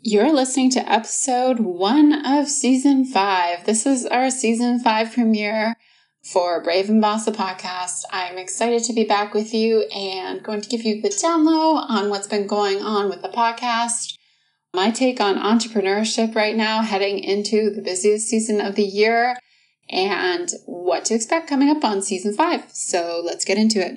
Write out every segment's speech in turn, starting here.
You're listening to episode one of season five. This is our season five premiere for Brave and Boss, the podcast. I'm excited to be back with you and going to give you the down low on what's been going on with the podcast. My take on entrepreneurship right now, heading into the busiest season of the year, and what to expect coming up on season five. So let's get into it.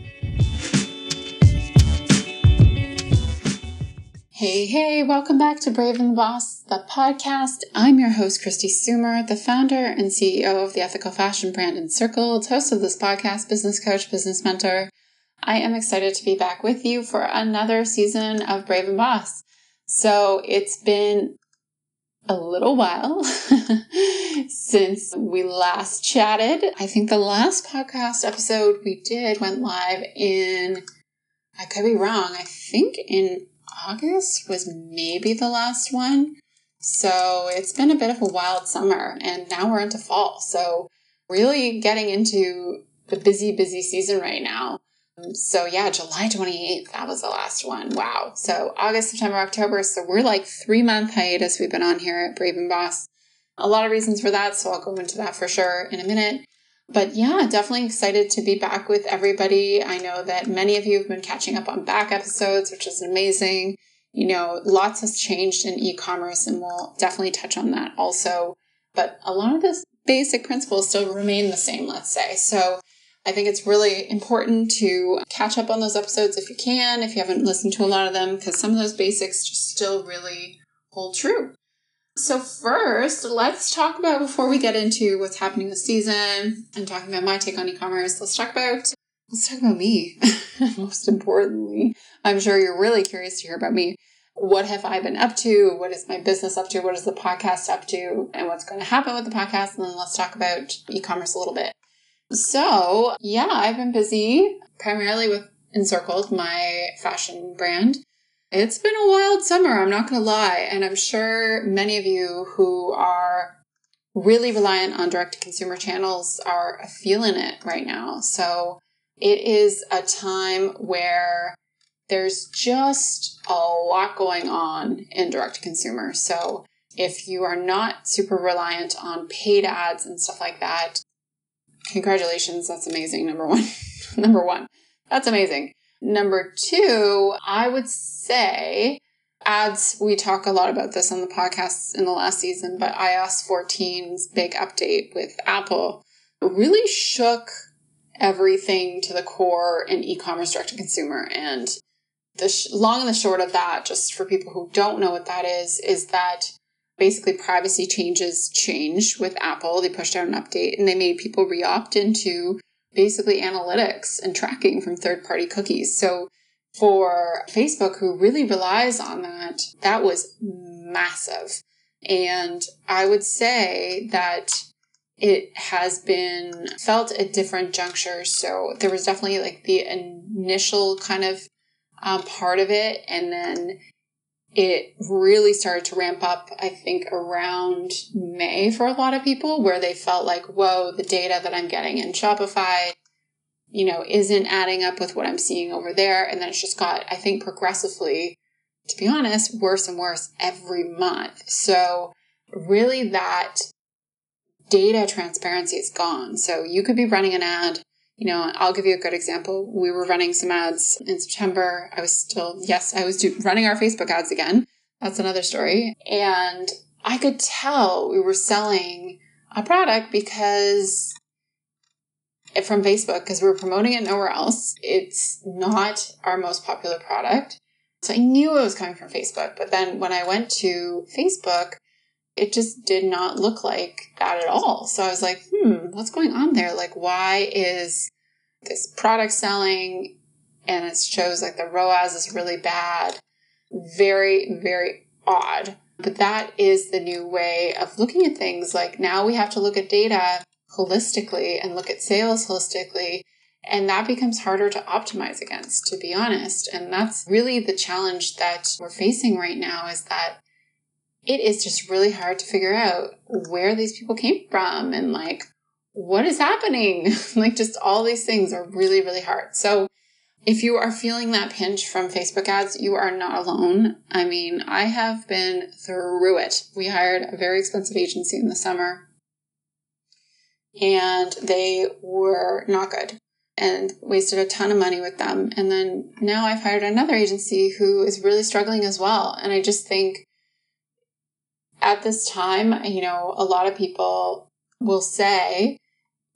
Hey, hey, welcome back to Brave and the Boss, the podcast. I'm your host, Kristi Soomer, the founder and CEO of the ethical fashion brand Encircled, host of this podcast, business coach, business mentor. I am excited to be back with you for another season of Brave and Boss. So it's been a little while since we last chatted. I think the last podcast episode we did went live in, I could be wrong, I think in August was maybe the last one. So it's been a bit of a wild summer, and now we're into fall. So, really getting into the busy, busy season right now. Um, so, yeah, July 28th, that was the last one. Wow. So, August, September, October. So, we're like three month hiatus we've been on here at Brave and Boss. A lot of reasons for that. So, I'll go into that for sure in a minute. But yeah, definitely excited to be back with everybody. I know that many of you have been catching up on back episodes, which is amazing. You know, lots has changed in e commerce, and we'll definitely touch on that also. But a lot of the basic principles still remain the same, let's say. So I think it's really important to catch up on those episodes if you can, if you haven't listened to a lot of them, because some of those basics just still really hold true. So, first, let's talk about before we get into what's happening this season and talking about my take on e commerce, let's talk about. Let's talk about me. Most importantly, I'm sure you're really curious to hear about me. What have I been up to? What is my business up to? What is the podcast up to? And what's going to happen with the podcast? And then let's talk about e commerce a little bit. So, yeah, I've been busy primarily with Encircled, my fashion brand. It's been a wild summer, I'm not going to lie. And I'm sure many of you who are really reliant on direct to consumer channels are feeling it right now. So it is a time where there's just a lot going on in direct to consumer. So if you are not super reliant on paid ads and stuff like that, congratulations, that's amazing. Number one. Number one. That's amazing. Number two, I would say ads. We talk a lot about this on the podcast in the last season, but iOS 14's big update with Apple really shook everything to the core in e commerce direct to consumer. And the sh- long and the short of that, just for people who don't know what that is, is that basically privacy changes change with Apple. They pushed out an update and they made people re opt into basically analytics and tracking from third party cookies. So for Facebook, who really relies on that, that was massive. And I would say that it has been felt at different junctures. So there was definitely like the initial kind of um, part of it. And then it really started to ramp up, I think, around May for a lot of people, where they felt like, whoa, the data that I'm getting in Shopify, you know, isn't adding up with what I'm seeing over there. And then it's just got, I think, progressively, to be honest, worse and worse every month. So, really, that data transparency is gone. So, you could be running an ad you know, I'll give you a good example. We were running some ads in September. I was still, yes, I was do, running our Facebook ads again. That's another story. And I could tell we were selling a product because from Facebook, because we were promoting it nowhere else. It's not our most popular product. So I knew it was coming from Facebook. But then when I went to Facebook, it just did not look like that at all. So I was like, hmm, what's going on there? Like, why is this product selling and it shows like the ROAS is really bad? Very, very odd. But that is the new way of looking at things. Like now we have to look at data holistically and look at sales holistically. And that becomes harder to optimize against, to be honest. And that's really the challenge that we're facing right now is that it is just really hard to figure out where these people came from and like what is happening. like just all these things are really, really hard. So if you are feeling that pinch from Facebook ads, you are not alone. I mean, I have been through it. We hired a very expensive agency in the summer and they were not good and wasted a ton of money with them. And then now I've hired another agency who is really struggling as well. And I just think at this time, you know, a lot of people will say,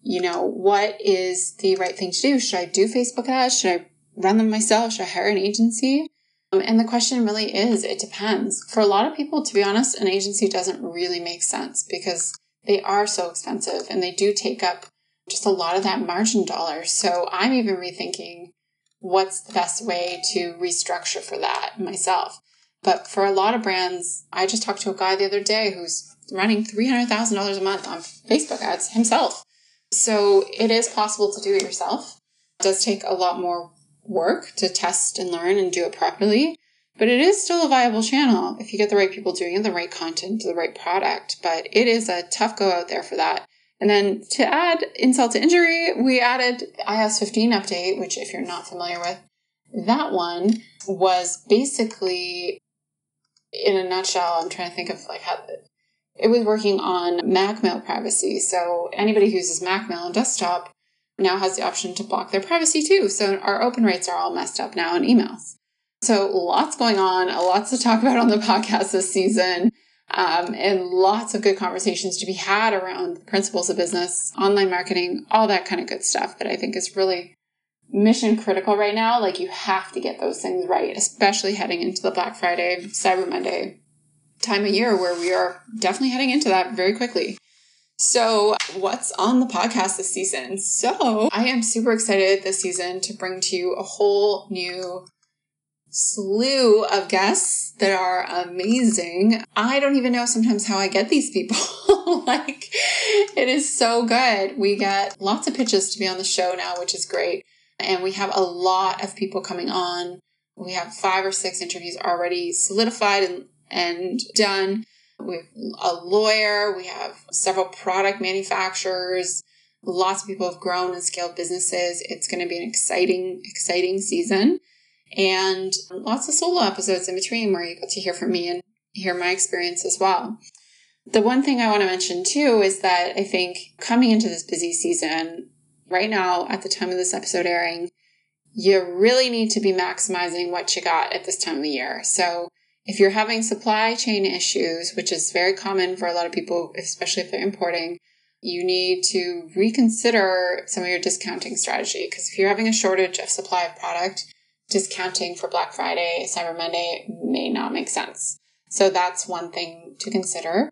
you know, what is the right thing to do? Should I do Facebook ads? Should I run them myself? Should I hire an agency? Um, and the question really is it depends. For a lot of people, to be honest, an agency doesn't really make sense because they are so expensive and they do take up just a lot of that margin dollar. So I'm even rethinking what's the best way to restructure for that myself. But for a lot of brands, I just talked to a guy the other day who's running $300,000 a month on Facebook ads himself. So it is possible to do it yourself. It does take a lot more work to test and learn and do it properly. But it is still a viable channel if you get the right people doing it, the right content, the right product. But it is a tough go out there for that. And then to add insult to injury, we added iOS 15 update, which if you're not familiar with, that one was basically in a nutshell, I'm trying to think of like how it was working on Mac mail privacy. So anybody who uses Mac mail on desktop now has the option to block their privacy too. So our open rates are all messed up now in emails. So lots going on, lots to talk about on the podcast this season, um, and lots of good conversations to be had around principles of business, online marketing, all that kind of good stuff that I think is really mission critical right now. Like you have to get those things right, especially heading into the Black Friday, Cyber Monday time of year where we are definitely heading into that very quickly. So, what's on the podcast this season? So, I am super excited this season to bring to you a whole new slew of guests that are amazing. I don't even know sometimes how I get these people. like, it is so good. We get lots of pitches to be on the show now, which is great. And we have a lot of people coming on. We have five or six interviews already solidified and, and done. We have a lawyer, we have several product manufacturers, lots of people have grown and scaled businesses. It's going to be an exciting, exciting season. And lots of solo episodes in between where you get to hear from me and hear my experience as well. The one thing I want to mention too is that I think coming into this busy season, right now, at the time of this episode airing, you really need to be maximizing what you got at this time of the year. So if you're having supply chain issues, which is very common for a lot of people, especially if they're importing, you need to reconsider some of your discounting strategy. Because if you're having a shortage of supply of product, discounting for Black Friday, Cyber Monday may not make sense. So that's one thing to consider.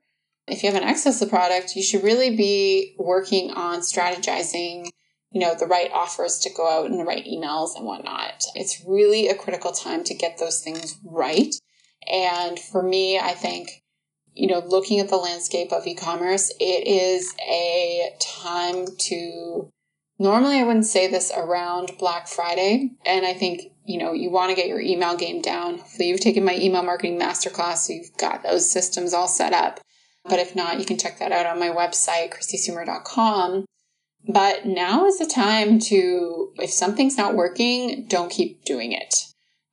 If you have an excess of product, you should really be working on strategizing you know, the right offers to go out and the right emails and whatnot. It's really a critical time to get those things right. And for me, I think, you know, looking at the landscape of e commerce, it is a time to. Normally, I wouldn't say this around Black Friday. And I think, you know, you want to get your email game down. Hopefully, you've taken my email marketing masterclass, so you've got those systems all set up. But if not, you can check that out on my website, kristisoomer.com. But now is the time to, if something's not working, don't keep doing it.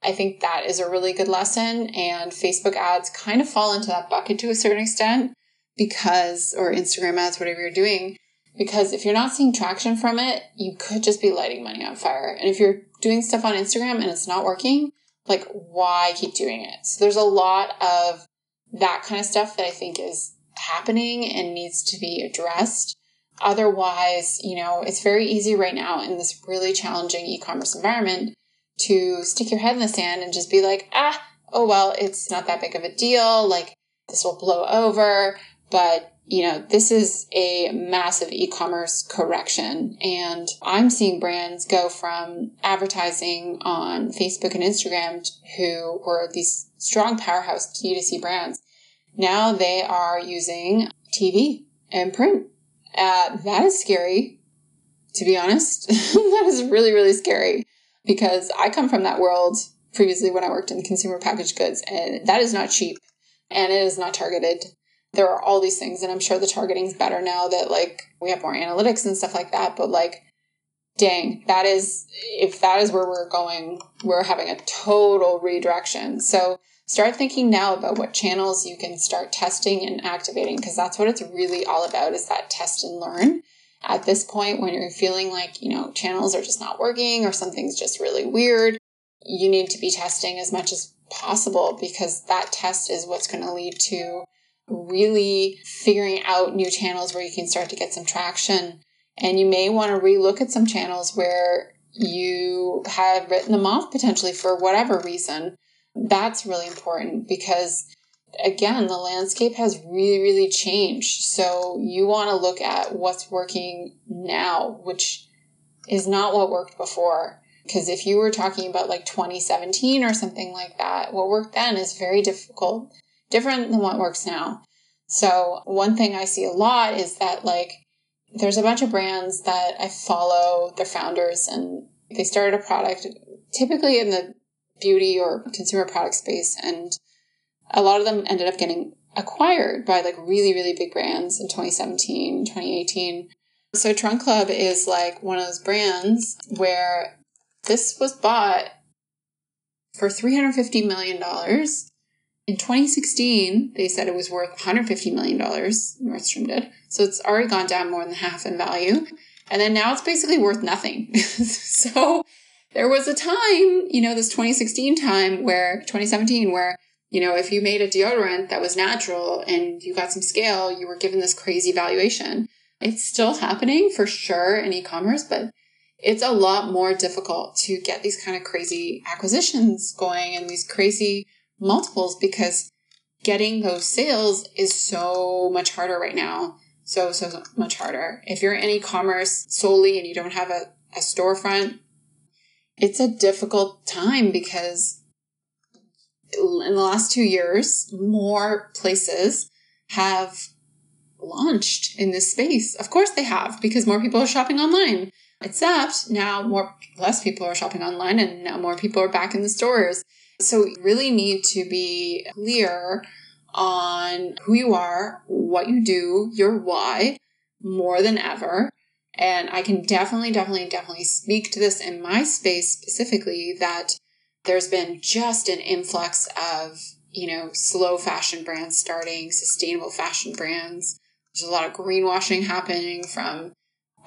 I think that is a really good lesson. And Facebook ads kind of fall into that bucket to a certain extent because, or Instagram ads, whatever you're doing, because if you're not seeing traction from it, you could just be lighting money on fire. And if you're doing stuff on Instagram and it's not working, like, why keep doing it? So there's a lot of that kind of stuff that I think is happening and needs to be addressed. Otherwise, you know, it's very easy right now in this really challenging e commerce environment to stick your head in the sand and just be like, ah, oh, well, it's not that big of a deal. Like, this will blow over. But, you know, this is a massive e commerce correction. And I'm seeing brands go from advertising on Facebook and Instagram, who were these strong powerhouse D2C brands. Now they are using TV and print Uh, that is scary, to be honest. that is really, really scary because I come from that world previously when I worked in consumer packaged goods, and that is not cheap and it is not targeted. There are all these things, and I'm sure the targeting is better now that like we have more analytics and stuff like that. But like, dang, that is if that is where we're going, we're having a total redirection. So start thinking now about what channels you can start testing and activating because that's what it's really all about is that test and learn at this point when you're feeling like you know channels are just not working or something's just really weird you need to be testing as much as possible because that test is what's going to lead to really figuring out new channels where you can start to get some traction. And you may want to relook at some channels where you have written them off potentially for whatever reason. That's really important because, again, the landscape has really, really changed. So you want to look at what's working now, which is not what worked before. Because if you were talking about like 2017 or something like that, what worked then is very difficult, different than what works now. So, one thing I see a lot is that like there's a bunch of brands that I follow their founders and they started a product typically in the beauty or consumer product space and a lot of them ended up getting acquired by like really really big brands in 2017 2018 so trunk club is like one of those brands where this was bought for $350 million. In 2016, they said it was worth $150 million, Nordstrom did. So it's already gone down more than half in value. And then now it's basically worth nothing. so there was a time, you know, this 2016 time where, 2017, where, you know, if you made a deodorant that was natural and you got some scale, you were given this crazy valuation. It's still happening for sure in e commerce, but it's a lot more difficult to get these kind of crazy acquisitions going and these crazy multiples because getting those sales is so much harder right now. So, so much harder. If you're in e commerce solely and you don't have a, a storefront, it's a difficult time because in the last two years, more places have launched in this space. Of course, they have because more people are shopping online. Except now more less people are shopping online and now more people are back in the stores. So you really need to be clear on who you are, what you do, your why more than ever. And I can definitely, definitely, definitely speak to this in my space specifically that there's been just an influx of, you know, slow fashion brands starting, sustainable fashion brands. There's a lot of greenwashing happening from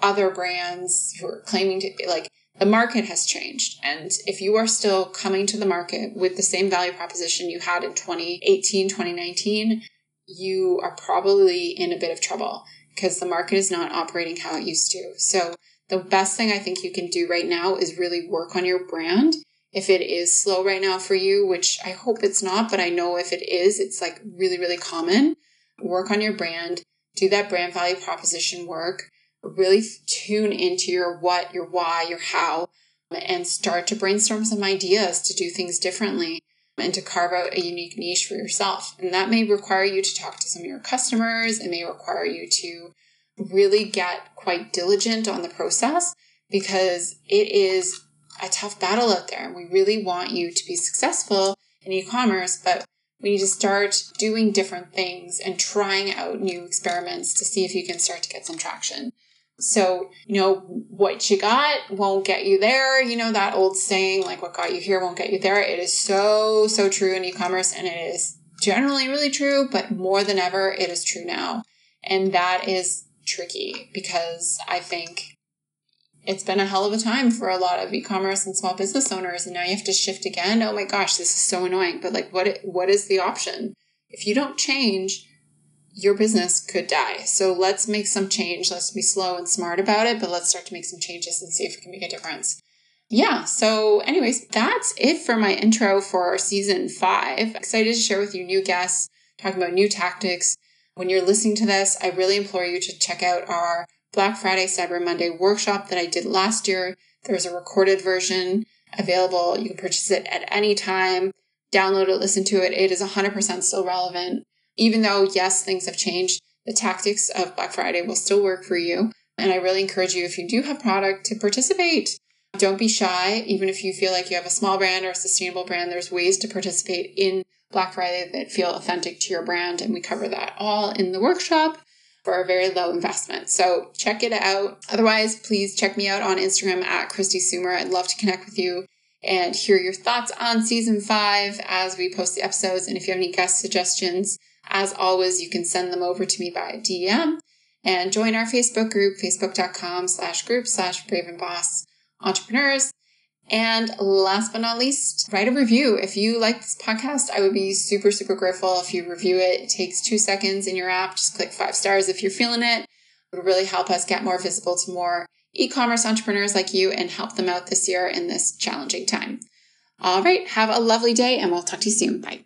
other brands who are claiming to be like the market has changed. And if you are still coming to the market with the same value proposition you had in 2018, 2019, you are probably in a bit of trouble because the market is not operating how it used to. So, the best thing I think you can do right now is really work on your brand. If it is slow right now for you, which I hope it's not, but I know if it is, it's like really, really common. Work on your brand, do that brand value proposition work, really tune into your what, your why, your how, and start to brainstorm some ideas to do things differently and to carve out a unique niche for yourself. And that may require you to talk to some of your customers. It may require you to really get quite diligent on the process because it is a tough battle out there. And we really want you to be successful in e commerce, but we need to start doing different things and trying out new experiments to see if you can start to get some traction. So, you know, what you got won't get you there. You know, that old saying, like, what got you here won't get you there. It is so, so true in e commerce, and it is generally really true, but more than ever, it is true now. And that is tricky because I think it's been a hell of a time for a lot of e-commerce and small business owners and now you have to shift again oh my gosh this is so annoying but like what what is the option if you don't change your business could die. So let's make some change. Let's be slow and smart about it, but let's start to make some changes and see if it can make a difference. Yeah, so, anyways, that's it for my intro for season five. Excited to share with you new guests, talking about new tactics. When you're listening to this, I really implore you to check out our Black Friday, Cyber Monday workshop that I did last year. There's a recorded version available. You can purchase it at any time, download it, listen to it. It is 100% still relevant even though, yes, things have changed, the tactics of Black Friday will still work for you. And I really encourage you, if you do have product, to participate. Don't be shy. Even if you feel like you have a small brand or a sustainable brand, there's ways to participate in Black Friday that feel authentic to your brand. And we cover that all in the workshop for a very low investment. So check it out. Otherwise, please check me out on Instagram at Kristi Soomer. I'd love to connect with you and hear your thoughts on season five as we post the episodes. And if you have any guest suggestions, as always, you can send them over to me by DM and join our Facebook group, facebook.com slash group slash Brave and Boss Entrepreneurs. And last but not least, write a review. If you like this podcast, I would be super, super grateful if you review it. It takes two seconds in your app. Just click five stars if you're feeling it. It would really help us get more visible to more e commerce entrepreneurs like you and help them out this year in this challenging time. All right, have a lovely day, and we'll talk to you soon. Bye.